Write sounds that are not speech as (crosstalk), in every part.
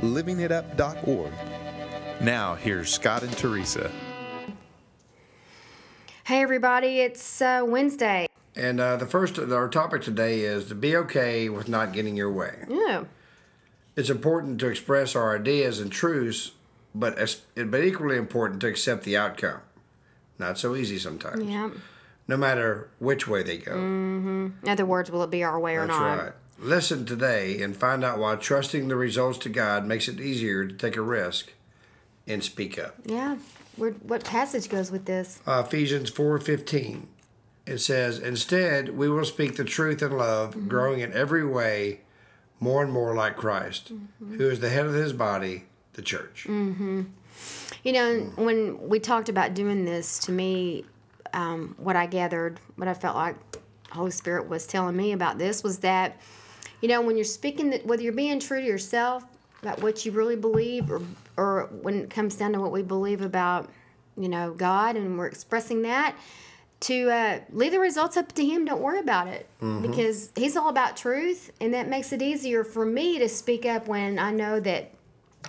livingitup.org. Now, here's Scott and Teresa. Hey, everybody, it's uh, Wednesday. And uh, the first, our topic today is to be okay with not getting your way. Yeah. It's important to express our ideas and truths, but as, but equally important to accept the outcome. Not so easy sometimes. Yeah. No matter which way they go. Mm-hmm. In other words, will it be our way or That's not? right. Listen today and find out why trusting the results to God makes it easier to take a risk and speak up. Yeah. Where, what passage goes with this? uh, Ephesians 4:15. It says, "Instead, we will speak the truth in love, growing in every way more and more like Christ, who is the head of his body, the church." You know, when we talked about doing this, to me, um, what I gathered, what I felt like Holy Spirit was telling me about this was that, you know, when you're speaking, that whether you're being true to yourself about what you really believe, or or when it comes down to what we believe about, you know, God, and we're expressing that, to uh, leave the results up to Him. Don't worry about it because He's all about truth, and that makes it easier for me to speak up when I know that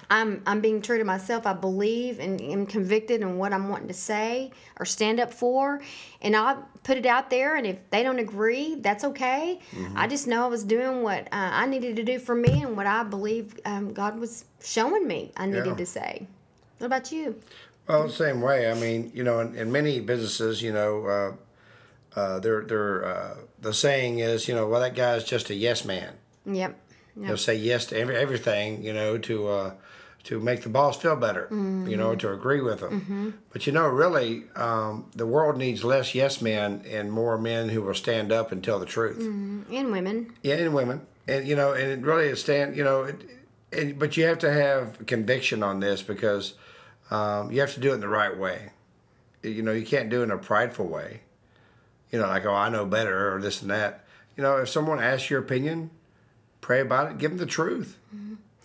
I'm I'm being true to myself. I believe and am convicted in what I'm wanting to say or stand up for, and I'll put it out there. And if they don't agree, that's okay. I just know I was doing what uh, I needed to do for me and what I believe um, God was showing me I needed Yeah. to say. What about you? Well, the same way. I mean, you know, in, in many businesses, you know, uh, uh, they're, they're, uh, the saying is, you know, well, that guy's just a yes man. Yep. They'll say yes to every, everything, you know, to uh, to make the boss feel better, you know, to agree with them. But you know, really, um, the world needs less yes men and more men who will stand up and tell the truth. And women. Yeah, and women, and you know, and it really is stand, you know, it, and, but you have to have conviction on this because um, you have to do it in the right way. You know, you can't do it in a prideful way. You know, like oh, I know better or this and that. You know, if someone asks your opinion, pray about it. Give them the truth.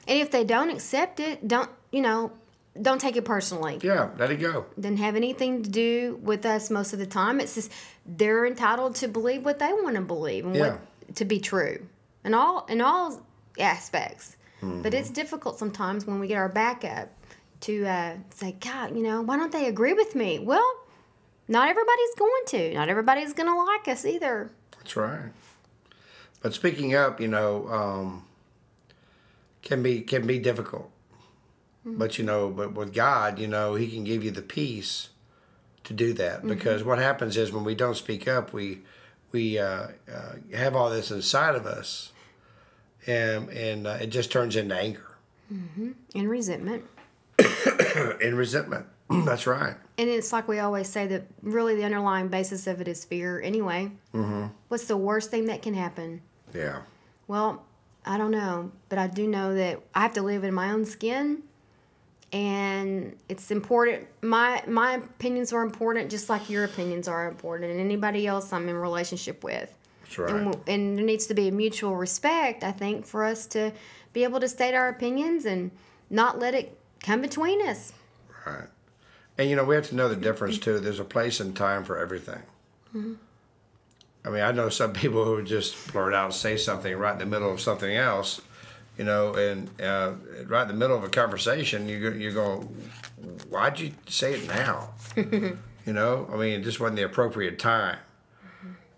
And if they don't accept it, don't you know? Don't take it personally. Yeah, let it go. doesn't have anything to do with us most of the time. It's just they're entitled to believe what they want to believe and Yeah. what to be true in all in all aspects. Mm-hmm. But it's difficult sometimes when we get our back up to uh, say, God, you know, why don't they agree with me? Well, not everybody's going to. Not everybody's going to like us either. That's right. But speaking up, you know, um, can be can be difficult. But you know, but with God, you know, He can give you the peace to do that. Because what happens is when we don't speak up, we we uh, uh, have all this inside of us, and and uh, it just turns into anger And resentment. (coughs) and resentment. (clears throat) That's right. And it's like we always say that really the underlying basis of it is fear anyway. Mm-hmm. What's the worst thing that can happen? Yeah. Well, I don't know, but I do know that I have to live in my own skin, and it's important. My my opinions are important, just like your opinions are important, and anybody else I'm in relationship with. That's right. And, and there needs to be a mutual respect, I think, for us to be able to state our opinions and not let it come between us. Right. And you know, we have to know the difference too. There's a place and time for everything. Mm-hmm. I mean, I know some people who just blurt out and say something right in the middle of something else, you know, and uh, right in the middle of a conversation, you go, you're going, why'd you say it now? (laughs) you know, I mean, it just wasn't the appropriate time,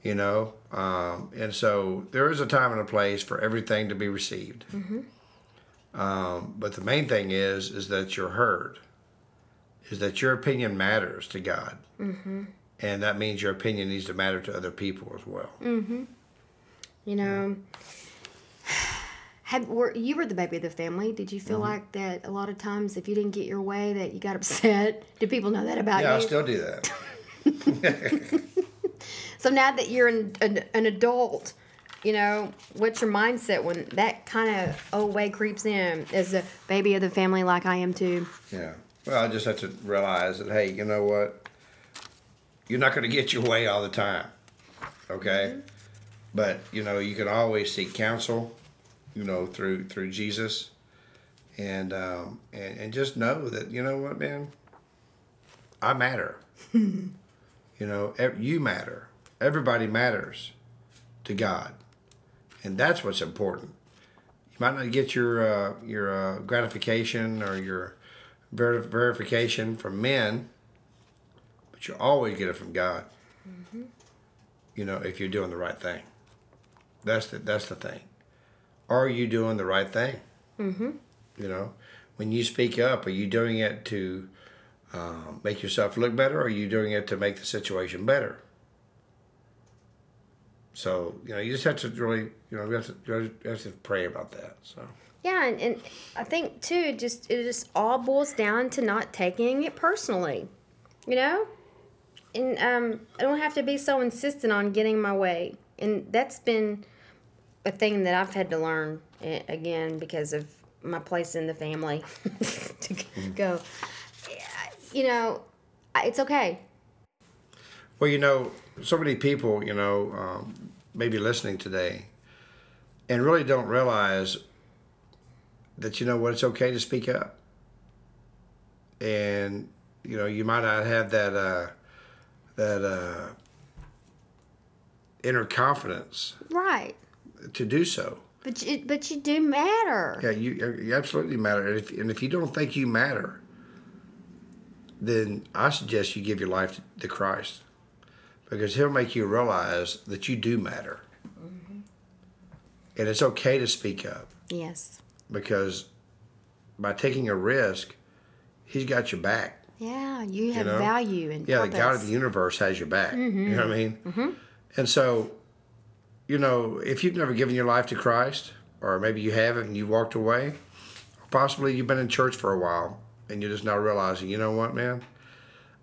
you know. Um, and so there is a time and a place for everything to be received. Um, but the main thing is, is that you're heard is that your opinion matters to God. Mm-hmm. And that means your opinion needs to matter to other people as well. Mm-hmm. You know, (sighs) had were you were the baby of the family? Did you feel Mm-hmm. like that a lot of times if you didn't get your way that you got upset? (laughs) Do people know that about you? Yeah, I still do that. (laughs) (laughs) so now that you're an, an, an adult, you know, what's your mindset when that kind of old way creeps in as the baby of the family, like I am too? Yeah. Well, I just have to realize that, hey, you know what? You're not going to get your way all the time. Okay? Mm-hmm. But, you know, you can always seek counsel, you know, through through Jesus. And um and, and just know that, you know what, man? I matter. (laughs) you know, you matter. Everybody matters to God. And that's what's important. You might not get your uh, your uh, gratification or your ver- verification from men, but you always get it from God. Mm-hmm. You know, if you're doing the right thing. That's the that's the thing. Are you doing the right thing? Mm-hmm. You know, when you speak up, are you doing it to um, make yourself look better, or are you doing it to make the situation better? So you know, you just have to really, you know, you have to, you have to pray about that. So. Yeah, and, and I think too, just it just all boils down to not taking it personally, you know, and um, I don't have to be so insistent on getting my way, and that's been a thing that I've had to learn eh, again because of my place in the family (laughs) to go. You know, it's okay. Well, you know, so many people, you know, um, maybe listening today, and really don't realize that you know what it's okay to speak up and you know you might not have that uh that uh inner confidence right. to do so. But you, but you do matter. Yeah you, you absolutely matter. And if, and if you don't think you matter then i suggest you give your life to, christ. Because he'll make you realize that you do matter. Mm-hmm. and it's okay to speak up. Yes. Because by taking a risk, he's got your back. Yeah, you have you know? value and yeah, purpose. the God of the universe has your back. Mm-hmm. You know what I mean? Mm-hmm. And so, you know, if you've never given your life to Christ, or maybe you haven't and you walked away, or possibly you've been in church for a while and you're just now realizing, you know what, man,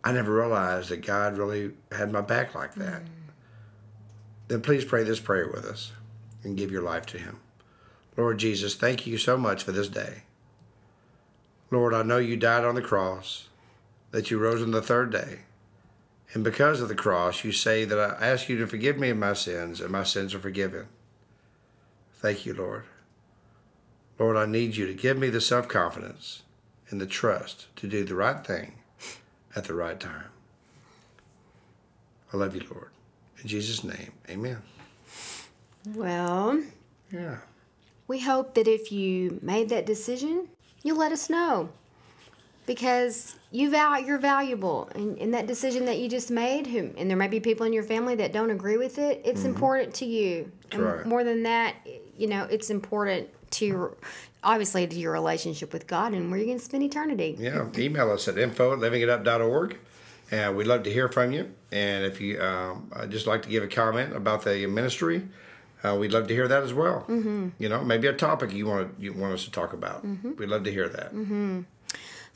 I never realized that God really had my back like that. Mm. Then please pray this prayer with us and give your life to Him. Lord Jesus, thank you so much for this day. Lord, I know you died on the cross, that you rose on the third day. And because of the cross, you say that I ask you to forgive me of my sins, and my sins are forgiven. Thank you, Lord. Lord, I need you to give me the self confidence and the trust to do the right thing at the right time. I love you, Lord. In Jesus' name, amen. Well, yeah. We hope that if you made that decision, you'll let us know because you val- you're valuable in, in that decision that you just made and there may be people in your family that don't agree with it it's mm-hmm. important to you and right. more than that you know it's important to your, obviously to your relationship with god and where you're going to spend eternity yeah email us at info at livingitup.org and we'd love to hear from you and if you um, I'd just like to give a comment about the ministry uh, we'd love to hear that as well. Mm-hmm. You know, maybe a topic you want you want us to talk about. Mm-hmm. We'd love to hear that.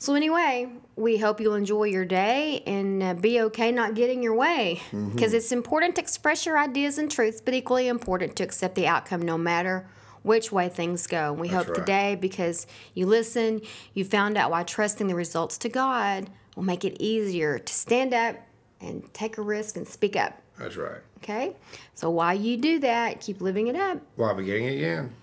So anyway, we hope you'll enjoy your day and uh, be okay not getting your way, because mm-hmm. it's important to express your ideas and truths, but equally important to accept the outcome, no matter which way things go. And We That's hope right. today, because you listen, you found out why trusting the results to God will make it easier to stand up and take a risk and speak up. That's right. Okay? So while you do that, keep living it up. While beginning again.